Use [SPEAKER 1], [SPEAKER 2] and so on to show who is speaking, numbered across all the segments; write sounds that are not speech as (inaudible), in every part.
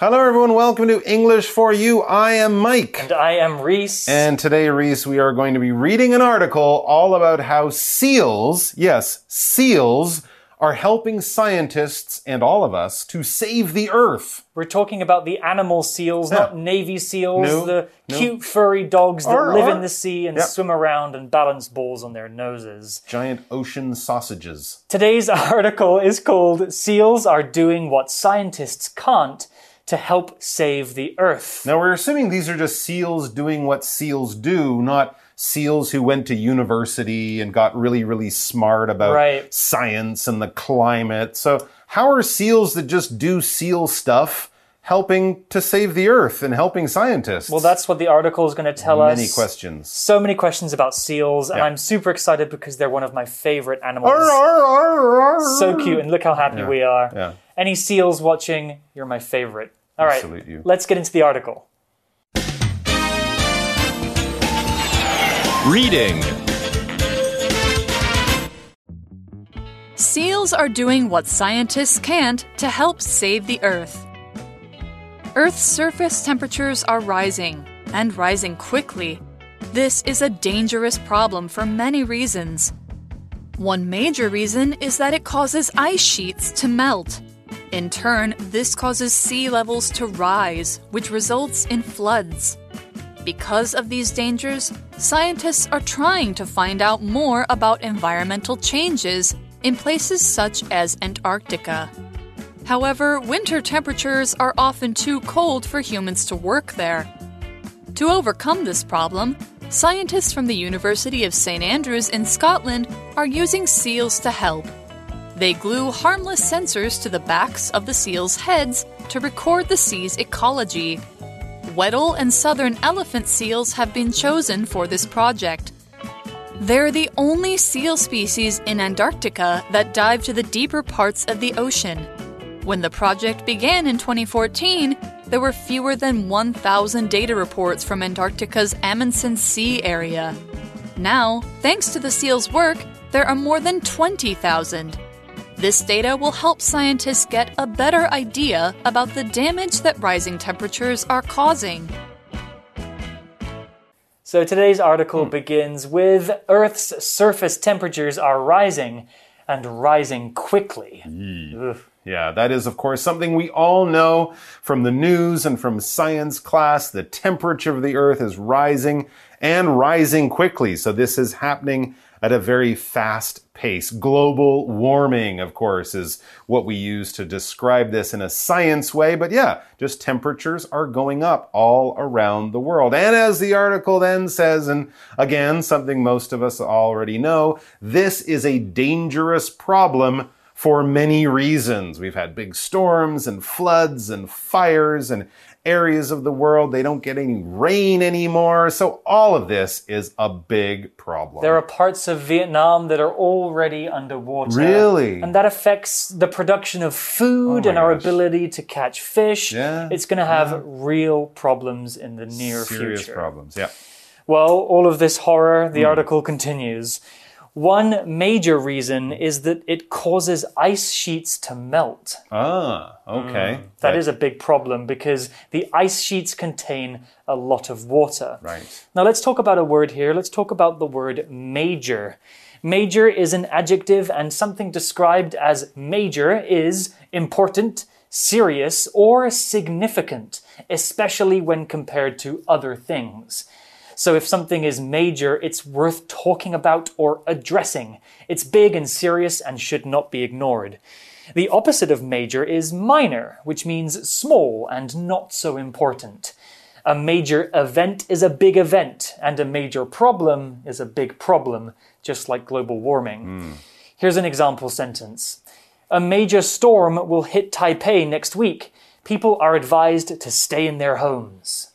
[SPEAKER 1] Hello, everyone. Welcome to English for You. I am Mike.
[SPEAKER 2] And I am Reese.
[SPEAKER 1] And today, Reese, we are going to be reading an article all about how seals, yes, seals, are helping scientists and all of us to save the earth.
[SPEAKER 2] We're talking about the animal seals,
[SPEAKER 1] Yeah.
[SPEAKER 2] not Navy seals,
[SPEAKER 1] No,
[SPEAKER 2] the
[SPEAKER 1] no.
[SPEAKER 2] cute furry dogs that
[SPEAKER 1] Arr,
[SPEAKER 2] live
[SPEAKER 1] arr.
[SPEAKER 2] in the sea and
[SPEAKER 1] Yep.
[SPEAKER 2] swim around and balance balls on their noses.
[SPEAKER 1] Giant ocean sausages.
[SPEAKER 2] Today's (laughs) article is called Seals Are Doing What Scientists Can't to Help Save the Earth.
[SPEAKER 1] Now, we're assuming these are just seals doing what seals do, not seals who went to university and got really, really smart about
[SPEAKER 2] Right.
[SPEAKER 1] science and the climate. So, how are seals that just do seal stuff helping to save the earth and helping scientists?
[SPEAKER 2] Well, that's what the article is going to tell us.
[SPEAKER 1] many questions.
[SPEAKER 2] So many questions about seals, and I'm super excited because they're one of my favorite animals.
[SPEAKER 1] Arr, arr, arr.
[SPEAKER 2] So cute, and look how happy we are.
[SPEAKER 1] Yeah.
[SPEAKER 2] Any seals watching, you're my favorite. All right,
[SPEAKER 1] salute you.
[SPEAKER 2] let's get into the article.
[SPEAKER 3] Reading.
[SPEAKER 4] Seals are doing what scientists can't to help save the Earth. Earth's surface temperatures are rising, and rising quickly. This is a dangerous problem for many reasons. One major reason is that it causes ice sheets to melt. In turn, this causes sea levels to rise, which results in floods. Because of these dangers, scientists are trying to find out more about environmental changes in places such as Antarctica. However, winter temperatures are often too cold for humans to work there. To overcome this problem, scientists from the University of St Andrews in Scotland are using seals to help. They glue harmless sensors to the backs of the seals' heads to record the sea's ecology. Weddell and southern elephant seals have been chosen for this project. They're the only seal species in Antarctica that dive to the deeper parts of the ocean. When the project began in 2014, there were fewer than 1,000 data reports from Antarctica's Amundsen Sea area. Now, thanks to the seals' work, there are more than 20,000. This data will help scientists get a better idea about the damage that rising temperatures are causing.
[SPEAKER 2] So today's
[SPEAKER 1] Hmm.
[SPEAKER 2] article begins with Earth's surface temperatures are rising and rising quickly.
[SPEAKER 1] Yeah, that is, of course, something we all know from the news and from science class. The temperature of the earth is rising and rising quickly. So this is happening at a very fast pace. Global warming, of course, is what we use to describe this in a science way. But yeah, just temperatures are going up all around the world. And as the article then says, and again, something most of us already know, this is a dangerous problem for many reasons. We've had big storms and floods and fires and areas of the world. They don't get any rain anymore. So all of this is a big problem.
[SPEAKER 2] There are parts of Vietnam that are already underwater.
[SPEAKER 1] Really?
[SPEAKER 2] And that affects the production of food
[SPEAKER 1] Oh
[SPEAKER 2] and our
[SPEAKER 1] gosh.
[SPEAKER 2] ability to catch fish.
[SPEAKER 1] Yeah,
[SPEAKER 2] It's going to have real problems in the near
[SPEAKER 1] serious
[SPEAKER 2] future.
[SPEAKER 1] Serious problems. Yeah.
[SPEAKER 2] Well, all of this horror, the hmm. article continues. One major reason is that it causes ice sheets to melt.
[SPEAKER 1] Ah, okay.
[SPEAKER 2] That is a big problem because the ice sheets contain a lot of water.
[SPEAKER 1] right.
[SPEAKER 2] Now let's talk about a word here. Let's talk about the word major. Major is an adjective, and something described as major is important, serious, or significant, especially when compared to other things. So if something is major, it's worth talking about or addressing. It's big and serious and should not be ignored. The opposite of major is minor, which means small and not so important. A major event is a big event, and a major problem is a big problem, just like global warming. Hmm. Here's an example sentence A major storm will hit Taipei next week. People are advised to stay in their homes.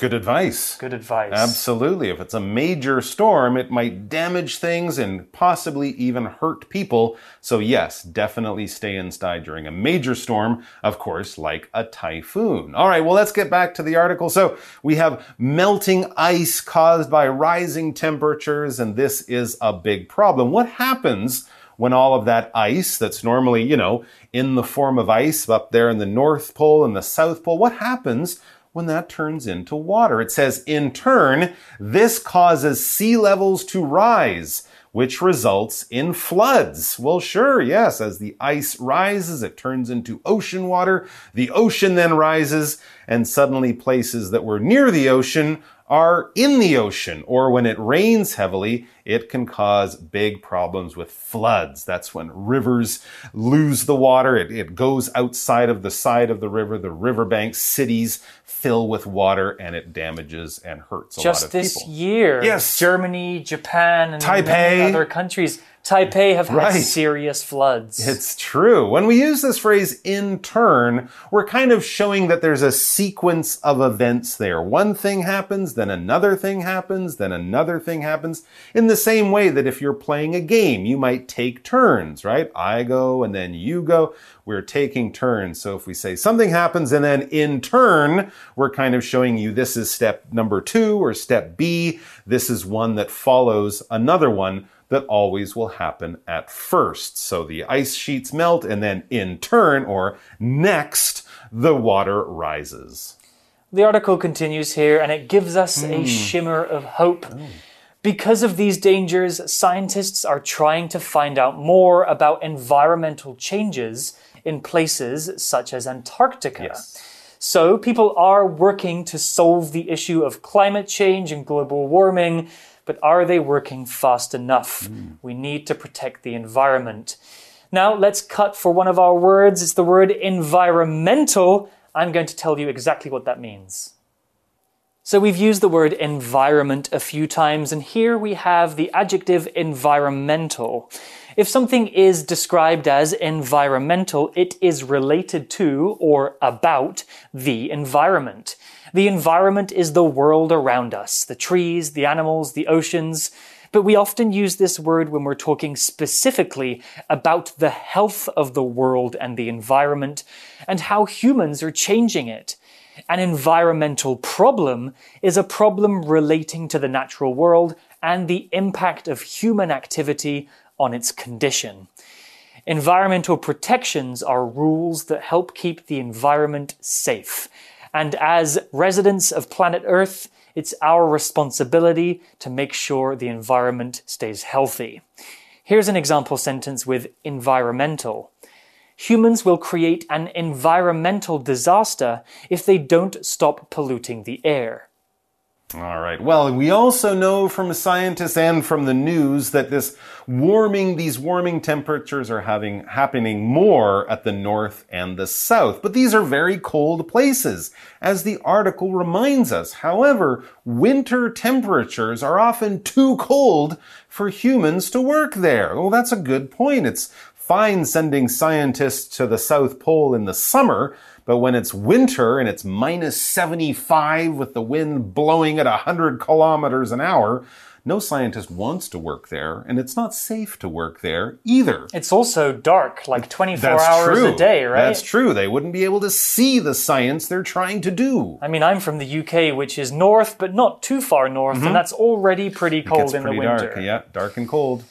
[SPEAKER 1] Good advice.
[SPEAKER 2] Good advice.
[SPEAKER 1] Absolutely. If it's a major storm, it might damage things and possibly even hurt people. So, yes, definitely stay inside during a major storm, of course, like a typhoon. All right, well, let's get back to the article. So, we have melting ice caused by rising temperatures, and this is a big problem. What happens when all of that ice that's normally, you know, in the form of ice up there in the North Pole and the South Pole, what happens when that turns into water? It says, in turn, this causes sea levels to rise which results in floods. Well, sure, yes, as the ice rises, it turns into ocean water. The ocean then rises, and suddenly places that were near the ocean are in the ocean, or when it rains heavily, it can cause big problems with floods. That's when rivers lose the water. It, it goes outside of the side of the river. The riverbanks, cities fill with water and it damages and hurts a
[SPEAKER 2] Just
[SPEAKER 1] lot of people this
[SPEAKER 2] year,
[SPEAKER 1] Yes.
[SPEAKER 2] Germany, Japan, and
[SPEAKER 1] Taipei.
[SPEAKER 2] other countries, Taipei have had
[SPEAKER 1] Right.
[SPEAKER 2] serious floods.
[SPEAKER 1] It's true. When we use this phrase in turn, we're kind of showing that there's a sequence of events there. One thing happens, then another thing happens, then another thing happens. In the same way that if you're playing a game, you might take turns, right? I go and then you go. We're taking turns. So if we say something happens and then in turn, we're kind of showing you this is step number two or step B. This is one that follows another one that always will happen at first. So the ice sheets melt and then in turn or next, the water rises.
[SPEAKER 2] The article continues here and it gives us
[SPEAKER 1] Hmm.
[SPEAKER 2] a shimmer of hope.
[SPEAKER 1] Oh.
[SPEAKER 2] Because of these dangers, scientists are trying to find out more about environmental changes in places such as Antarctica. So, people are working to solve the issue of climate change and global warming, but are they working fast enough? Hmm. We need to protect the environment. Now, let's cut for one of our words. It's the word environmental. I'm going to tell you exactly what that means. So we've used the word environment a few times, and here we have the adjective environmental. If something is described as environmental, it is related to or about the environment. The environment is the world around us, the trees, the animals, the oceans. But we often use this word when we're talking specifically about the health of the world and the environment and how humans are changing it. An environmental problem is a problem relating to the natural world and the impact of human activity on its condition. Environmental protections are rules that help keep the environment safe. And as residents of planet Earth, it's our responsibility to make sure the environment stays healthy. Here's an example sentence with environmental. Humans will create an environmental disaster if they don't stop polluting the air.
[SPEAKER 1] All right. Well, we also know from scientists and from the news that this warming, these warming temperatures are having, happening more at the north and the south. But these are very cold places, as the article reminds us. However, winter temperatures are often too cold for humans to work there. Well, that's a good point. It's fine sending scientists to the South Pole in the summer, but when it's winter and it's minus 75 with the wind blowing at 100 kilometers an hour, no scientist wants to work there, and it's not safe to work there either.
[SPEAKER 2] It's also dark, like 24
[SPEAKER 1] That's
[SPEAKER 2] hours
[SPEAKER 1] true.
[SPEAKER 2] a day, right?
[SPEAKER 1] That's true. They wouldn't be able to see the science they're trying to do.
[SPEAKER 2] I mean, I'm from the UK, which is north, but not too far north, and mm-hmm. that's already pretty cold in the
[SPEAKER 1] pretty
[SPEAKER 2] winter.
[SPEAKER 1] dark. Yeah, dark and cold.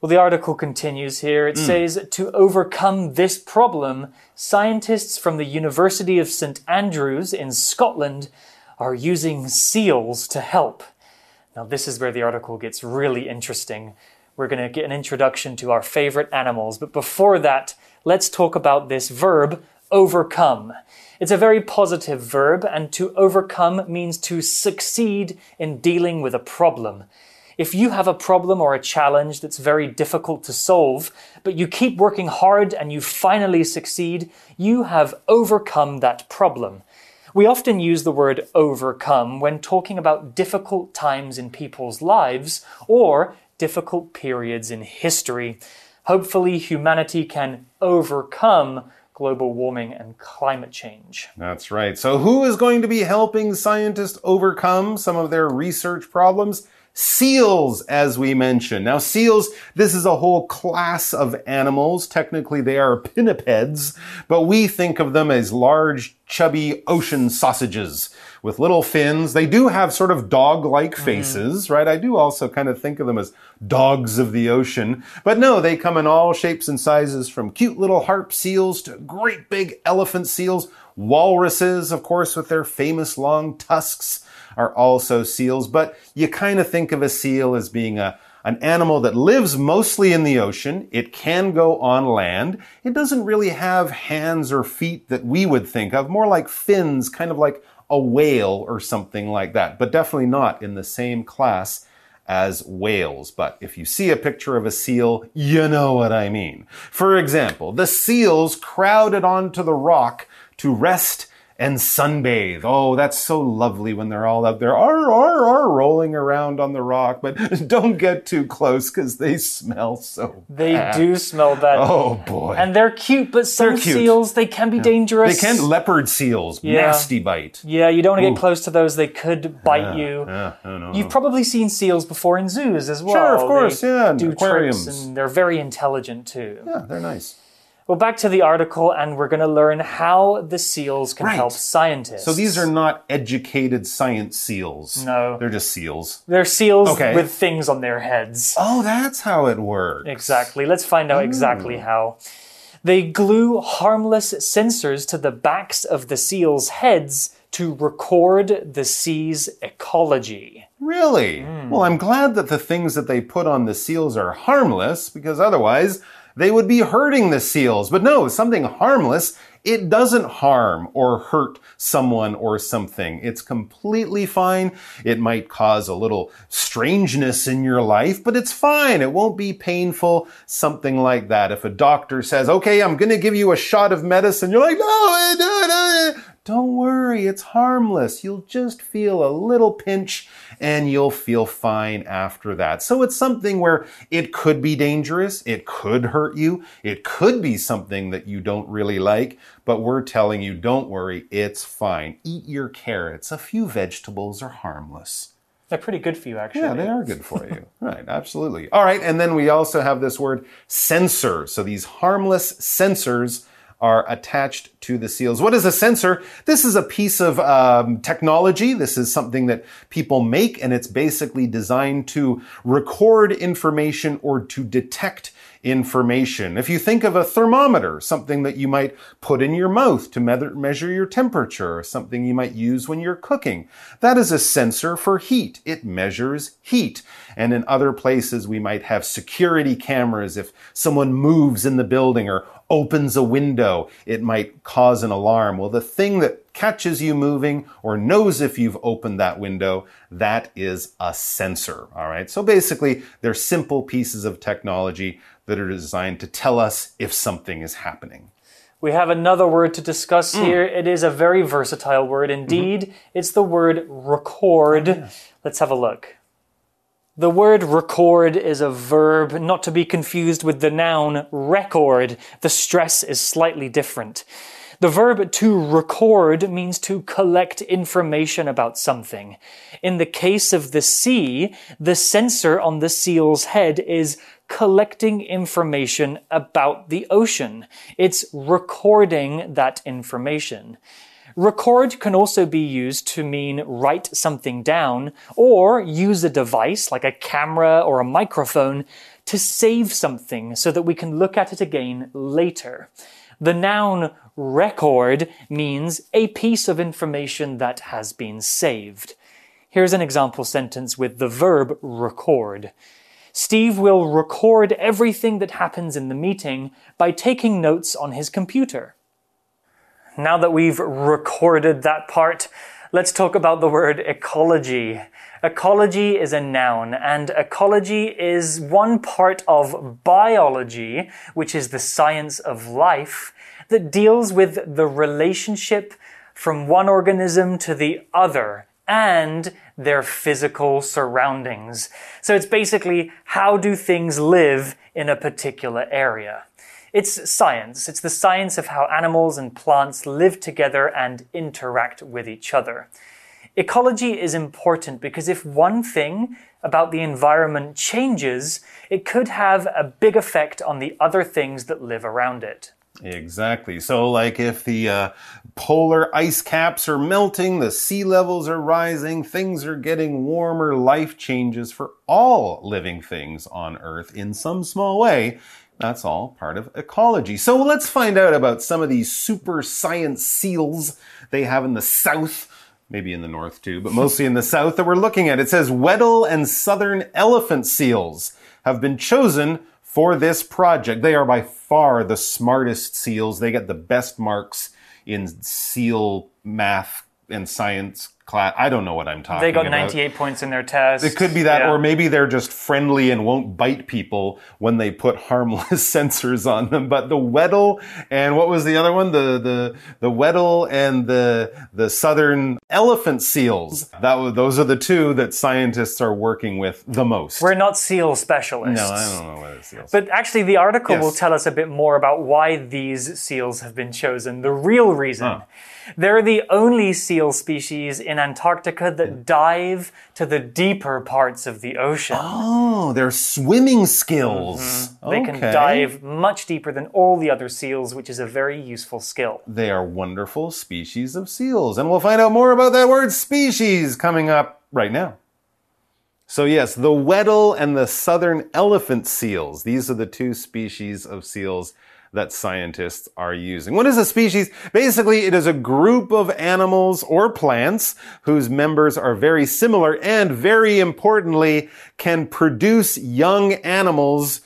[SPEAKER 2] Well, the article continues here. It hmm. says to overcome this problem, scientists from the University of St Andrews in Scotland are using seals to help. Now, this is where the article gets really interesting. We're going to get an introduction to our favorite animals, but before that, let's talk about this verb, overcome. It's a very positive verb, and to overcome means to succeed in dealing with a problem. If you have a problem or a challenge that's very difficult to solve, but you keep working hard and you finally succeed, you have overcome that problem. We often use the word overcome when talking about difficult times in people's lives or difficult periods in history. Hopefully, humanity can overcome global warming and climate change.
[SPEAKER 1] That's right. So, who is going to be helping scientists overcome some of their research problems? Seals, as we mentioned. Now, seals, this is a whole class of animals. Technically, they are pinnipeds, but we think of them as large, chubby ocean sausages with little fins. They do have sort of dog-like mm-hmm. faces, right? I do also kind of think of them as dogs of the ocean. But no, they come in all shapes and sizes from cute little harp seals to great big elephant seals. Walruses, of course, with their famous long tusks are also seals, but you kind of think of a seal as being a an animal that lives mostly in the ocean. It can go on land. It doesn't really have hands or feet that we would think of, more like fins, kind of like a whale or something like that, but definitely not in the same class as whales. But if you see a picture of a seal, you know what I mean. For example, the seals crowded onto the rock to rest and sunbathe. Oh, that's so lovely when they're all out there, ar, ar, ar, rolling around on the rock. But (laughs) don't get too close because they smell so
[SPEAKER 2] They
[SPEAKER 1] bad.
[SPEAKER 2] do smell bad.
[SPEAKER 1] Oh boy.
[SPEAKER 2] And they're cute, but some seals, they can be
[SPEAKER 1] they
[SPEAKER 2] dangerous.
[SPEAKER 1] They can leopard seals,
[SPEAKER 2] Yeah.
[SPEAKER 1] nasty bite.
[SPEAKER 2] Yeah, you don't want to get close to those. They could bite you.
[SPEAKER 1] Yeah, I know.
[SPEAKER 2] You've probably seen seals before in zoos as well.
[SPEAKER 1] Sure, of course,
[SPEAKER 2] they
[SPEAKER 1] yeah,
[SPEAKER 2] do
[SPEAKER 1] aquariums.
[SPEAKER 2] And they're very intelligent too.
[SPEAKER 1] yeah, they're nice.
[SPEAKER 2] Well, back to the article, and we're going to learn how the seals can
[SPEAKER 1] Right.
[SPEAKER 2] help scientists.
[SPEAKER 1] So these are not educated science seals.
[SPEAKER 2] No.
[SPEAKER 1] They're just seals.
[SPEAKER 2] they're seals
[SPEAKER 1] Okay.
[SPEAKER 2] with things on their heads.
[SPEAKER 1] Oh, that's how it works.
[SPEAKER 2] Exactly. Let's find out exactly how. They glue harmless sensors to the backs of the seals' heads to record the sea's ecology.
[SPEAKER 1] Really?
[SPEAKER 2] Hmm.
[SPEAKER 1] Well, I'm glad that the things that they put on the seals are harmless because otherwise they would be hurting the seals. But no, something harmless, it doesn't harm or hurt someone or something. It's completely fine. It might cause a little strangeness in your life, but it's fine. It won't be painful, something like that. If a doctor says, okay, I'm going to give you a shot of medicine, you're like, no, no, no. Don't worry, it's harmless. You'll just feel a little pinch and you'll feel fine after that. So it's something where it could be dangerous, it could hurt you, it could be something that you don't really like, but we're telling you, don't worry, it's fine. Eat your carrots. A few vegetables are harmless.
[SPEAKER 2] They're pretty good for you, actually.
[SPEAKER 1] Yeah, they are good for you. (laughs) right, absolutely. All right, and then we also have this word sensor. So these harmless sensors are attached to the seals. What is a sensor? This is a piece of um, technology. This is something that people make, and it's basically designed to record information or to detect information. If you think of a thermometer, something that you might put in your mouth to me- measure your temperature, or something you might use when you're cooking, that is a sensor for heat. It measures heat. And in other places, we might have security cameras. If someone moves in the building or opens a window, it might cause an alarm. Well, the thing that catches you moving or knows if you've opened that window, that is a sensor. All right. So basically, they're simple pieces of technology that are designed to tell us if something is happening.
[SPEAKER 2] We have another word to discuss
[SPEAKER 1] Hmm.
[SPEAKER 2] here. It is a very versatile word indeed.
[SPEAKER 1] Mm-hmm.
[SPEAKER 2] It's the word record.
[SPEAKER 1] Oh,
[SPEAKER 2] Let's have a look. The word record is a verb, not to be confused with the noun record. The stress is slightly different. The verb to record means to collect information about something. In the case of the sea, the sensor on the seal's head is collecting information about the ocean. It's recording that information. Record can also be used to mean write something down or use a device like a camera or a microphone to save something so that we can look at it again later. The noun record means a piece of information that has been saved. Here's an example sentence with the verb record. Steve will record everything that happens in the meeting by taking notes on his computer. Now that we've recorded that part, let's talk about the word ecology. Ecology is a noun, and ecology is one part of biology, which is the science of life, that deals with the relationship from one organism to the other and their physical surroundings. So it's basically how do things live in a particular area. It's science. It's the science of how animals and plants live together and interact with each other. Ecology is important because if one thing about the environment changes, it could have a big effect on the other things that live around it.
[SPEAKER 1] Exactly. So, like if the uh, polar ice caps are melting, the sea levels are rising, things are getting warmer, life changes for all living things on Earth in some small way. That's all part of ecology. So, let's find out about some of these super science seals they have in the south. Maybe in the north too, but mostly in the (laughs) south that we're looking at. It says Weddell and southern elephant seals have been chosen for this project. They are by far the smartest seals. They get the best marks in seal math and science class. I don't know what I'm talking about.
[SPEAKER 2] They got
[SPEAKER 1] about.
[SPEAKER 2] 98 points in their test.
[SPEAKER 1] It could be that,
[SPEAKER 2] Yeah.
[SPEAKER 1] or maybe they're just friendly and won't bite people when they put harmless (laughs) sensors on them. But the Weddell and what was the other one? The the the Weddell and the the southern elephant seals. That those are the two that scientists are working with the most.
[SPEAKER 2] We're not seal specialists.
[SPEAKER 1] no, I don't know what it seals.
[SPEAKER 2] But actually, the article
[SPEAKER 1] Yes.
[SPEAKER 2] will tell us a bit more about why these seals have been chosen. The real reason. They're the only seal species in Antarctica that dive to the deeper parts of the ocean.
[SPEAKER 1] oh, their swimming skills.
[SPEAKER 2] Mm-hmm. They can dive much deeper than all the other seals, which is a very useful skill.
[SPEAKER 1] They are wonderful species of seals. And we'll find out more about that word species coming up right now. So, yes, the Weddell and the southern elephant seals. These are the two species of seals that scientists are using. What is a species? Basically, it is a group of animals or plants whose members are very similar and very importantly can produce young animals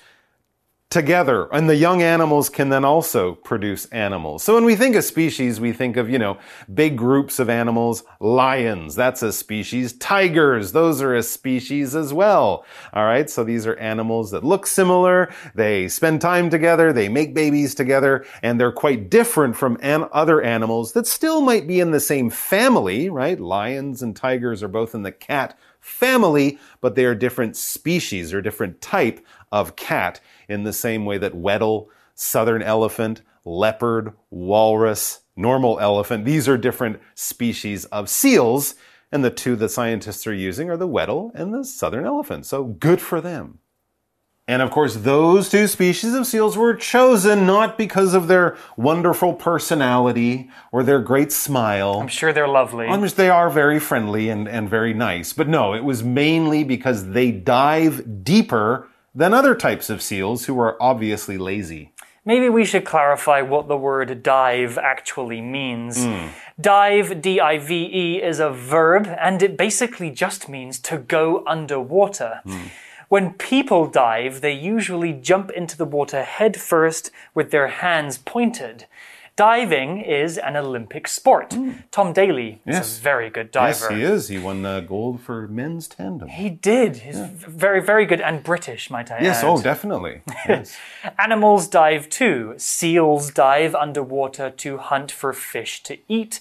[SPEAKER 1] together. And the young animals can then also produce animals. So when we think of species, we think of, you know, big groups of animals. Lions, that's a species. Tigers, those are a species as well. All right. So these are animals that look similar. They spend time together. They make babies together and they're quite different from an- other animals that still might be in the same family, right? Lions and tigers are both in the cat family, but they are different species or different type of cat in the same way that Weddell, southern elephant, leopard, walrus, normal elephant, these are different species of seals. And the two that scientists are using are the Weddell and the southern elephant. So good for them. And of course, those two species of seals were chosen not because of their wonderful personality or their great smile.
[SPEAKER 2] I'm sure they're lovely.
[SPEAKER 1] On which they are very friendly and, and very nice. But no, it was mainly because they dive deeper than other types of seals who are obviously lazy.
[SPEAKER 2] Maybe we should clarify what the word dive actually means. Hmm. Dive, D I V E, is a verb and it basically just means to go underwater. Hmm. When people dive, they usually jump into the water head first with their hands pointed. Diving is an Olympic sport. Tom Daley is a very good diver.
[SPEAKER 1] Yes, he is. He won uh, gold for men's tandem.
[SPEAKER 2] He did. He's very, very good and British, might I
[SPEAKER 1] Yes,
[SPEAKER 2] add.
[SPEAKER 1] oh, definitely. Yes. (laughs)
[SPEAKER 2] Animals dive too. Seals dive underwater to hunt for fish to eat.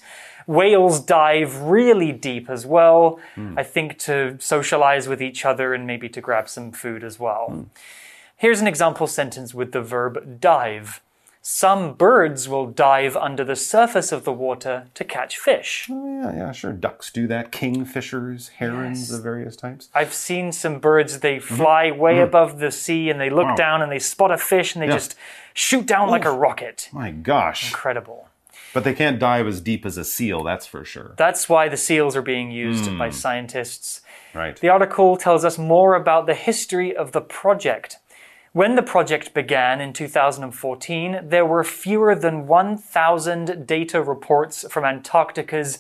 [SPEAKER 2] Whales dive really deep as well, hmm. I think to socialize with each other and maybe to grab some food as well. Hmm. Here's an example sentence with the verb dive. Some birds will dive under the surface of the water to catch fish.
[SPEAKER 1] Oh, yeah, yeah, sure. Ducks do that. Kingfishers, herons of various types.
[SPEAKER 2] I've seen some birds, they mm-hmm. fly way mm. above the sea and they look down and they spot a fish and they just shoot down like a rocket.
[SPEAKER 1] My gosh.
[SPEAKER 2] Incredible.
[SPEAKER 1] But they can't dive as deep as a seal, that's for sure.
[SPEAKER 2] That's why the seals are being used by hmm. scientists.
[SPEAKER 1] Right.
[SPEAKER 2] The article tells us more about the history of the project. When the project began in 2014, there were fewer than 1,000 data reports from Antarctica's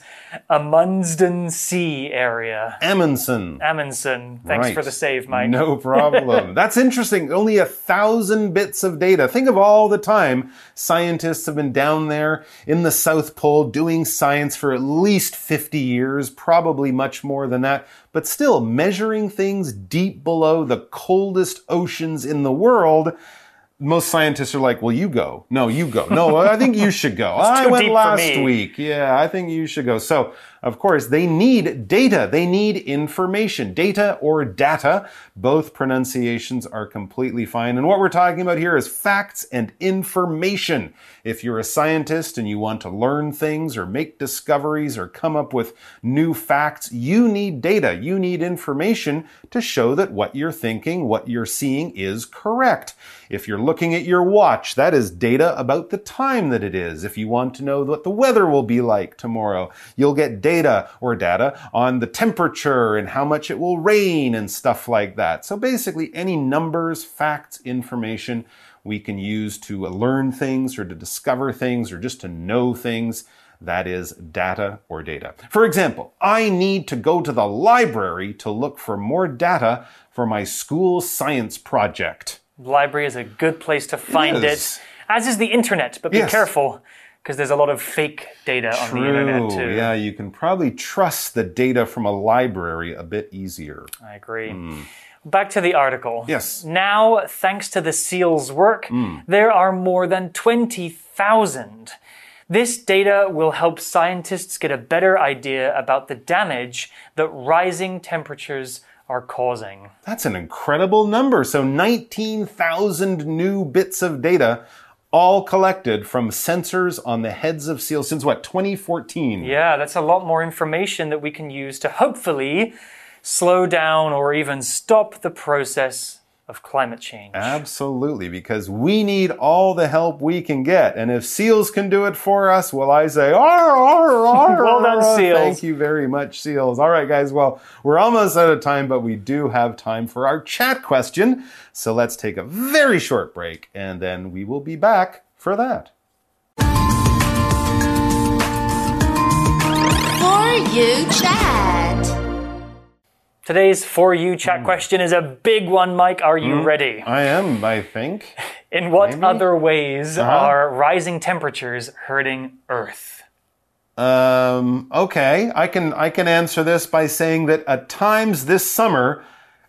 [SPEAKER 2] Amundsen Sea area.
[SPEAKER 1] Amundsen.
[SPEAKER 2] Amundsen, thanks
[SPEAKER 1] Right.
[SPEAKER 2] for the save, Mike.
[SPEAKER 1] No problem. (laughs) That's interesting. Only a thousand bits of data. Think of all the time scientists have been down there in the South Pole doing science for at least 50 years, probably much more than that, but still measuring things deep below the coldest oceans in the world. Most scientists are like, well, you go. No, you go. No, I think you should go. (laughs) I went last week. Yeah, I think you should go. So Of course, they need data. They need information. Data or data, both pronunciations are completely fine. And what we're talking about here is facts and information. If you're a scientist and you want to learn things or make discoveries or come up with new facts, you need data. You need information to show that what you're thinking, what you're seeing is correct. If you're looking at your watch, that is data about the time that it is. If you want to know what the weather will be like tomorrow, you'll get data or data on the temperature and how much it will rain and stuff like that. So basically, any numbers, facts, information we can use to learn things or to discover things or just to know things. That is data or data. For example, I need to go to the library to look for more data for my school science project.
[SPEAKER 2] Library is a good place to find
[SPEAKER 1] is.
[SPEAKER 2] it, as is the internet, but be
[SPEAKER 1] Yes.
[SPEAKER 2] careful because there's a lot of fake data on the internet too.
[SPEAKER 1] Yeah, you can probably trust the data from a library a bit easier.
[SPEAKER 2] I agree. Hmm. Back to the article.
[SPEAKER 1] Yes.
[SPEAKER 2] Now, thanks to the SEAL's work, hmm. there are more than 20,000. This data will help scientists get a better idea about the damage that rising temperatures are causing.
[SPEAKER 1] That's an incredible number. So 19,000 new bits of data all collected from sensors on the heads of seals since what, 2014?
[SPEAKER 2] Yeah, that's a lot more information that we can use to hopefully slow down or even stop the process of climate change.
[SPEAKER 1] Absolutely, because we need all the help we can get. And if seals can do it for us, well, I say, "Arr, arr, (laughs) arr,
[SPEAKER 2] Well done,
[SPEAKER 1] arr."
[SPEAKER 2] seals.
[SPEAKER 1] Thank you very much, seals. All right, guys, well, we're almost out of time, but we do have time for our chat question. So let's take a very short break, and then we will be back for that.
[SPEAKER 3] For you chat.
[SPEAKER 2] Today's For You chat
[SPEAKER 1] Hmm.
[SPEAKER 2] question is a big one, Mike. Are you ready?
[SPEAKER 1] I am, I think.
[SPEAKER 2] In what
[SPEAKER 1] Maybe.
[SPEAKER 2] other ways
[SPEAKER 1] Uh-huh.
[SPEAKER 2] are rising temperatures hurting Earth?
[SPEAKER 1] Um, okay, I can I can answer this by saying that at times this summer,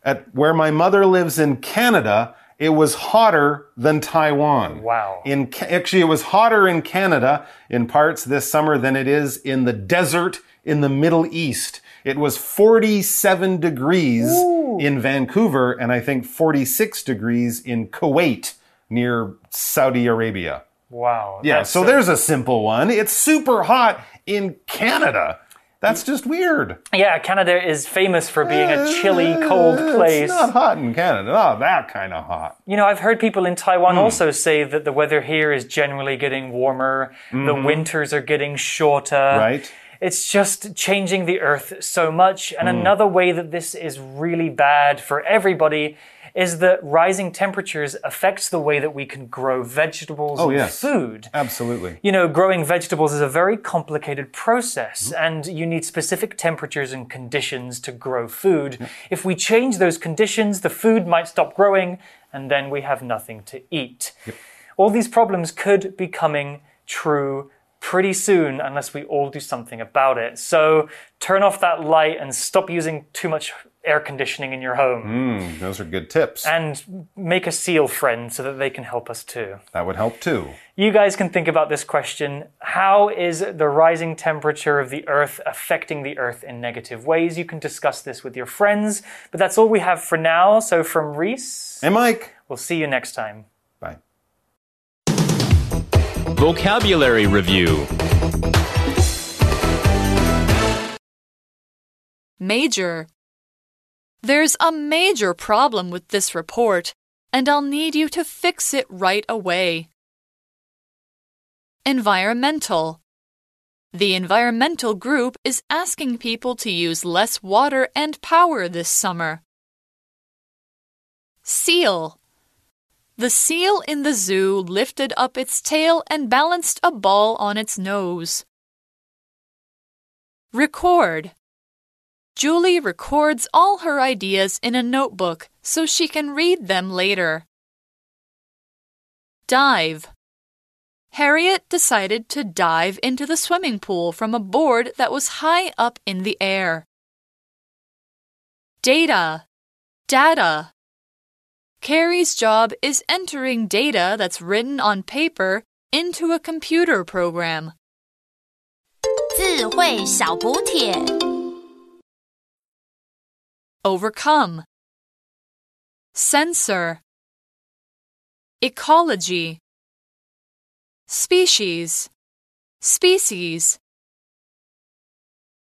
[SPEAKER 1] at where my mother lives in Canada, it was hotter than Taiwan.
[SPEAKER 2] Wow.
[SPEAKER 1] In actually, it was hotter in Canada in parts this summer than it is in the desert in the Middle East. It was 47 degrees in Vancouver, and I think 46 degrees in Kuwait near Saudi Arabia.
[SPEAKER 2] Wow.
[SPEAKER 1] Yeah, so
[SPEAKER 2] a-
[SPEAKER 1] there's a simple one. It's super hot in Canada. That's just weird.
[SPEAKER 2] Yeah, Canada is famous for being a chilly, cold
[SPEAKER 1] Uh,
[SPEAKER 2] place.
[SPEAKER 1] It's not hot in Canada. Not that kind of hot.
[SPEAKER 2] You know, I've heard people in
[SPEAKER 1] Hmm.
[SPEAKER 2] Taiwan also say that the weather here is generally getting warmer, the winters are getting shorter.
[SPEAKER 1] Mm-hmm. Right?
[SPEAKER 2] It's just changing the earth so much. And another way that this is really bad for everybody is that rising temperatures affects the way that we can grow vegetables and
[SPEAKER 1] Oh, yes.
[SPEAKER 2] food.
[SPEAKER 1] Absolutely.
[SPEAKER 2] You know, growing vegetables is a very complicated process,
[SPEAKER 1] Mm-hmm.
[SPEAKER 2] and you need specific temperatures and conditions to grow food. If we change those conditions, the food might stop growing, and then we have nothing to eat. All these problems could be coming true pretty soon unless we all do something about it. So turn off that light and stop using too much air conditioning in your home.
[SPEAKER 1] Mm, those are good tips.
[SPEAKER 2] And make a seal friend so that they can help us too.
[SPEAKER 1] that would help too.
[SPEAKER 2] You guys can think about this question. How is the rising temperature of the Earth affecting the Earth in negative ways? You can discuss this with your friends, but that's all we have for now. So, from Reese,
[SPEAKER 1] and Mike.
[SPEAKER 2] we'll see you next time.
[SPEAKER 5] Vocabulary Review
[SPEAKER 4] Major. There's a major problem with this report, and I'll need you to fix it right away. Environmental. The environmental group is asking people to use less water and power this summer. Seal. The seal in the zoo lifted up its tail and balanced a ball on its nose. Record. Julie records all her ideas in a notebook so she can read them later. Dive. Harriet decided to dive into the swimming pool from a board that was high up in the air. Data. Data. Carrie's job is entering data that's written on paper into a computer program. Overcome. Sensor. Ecology. Species. Species.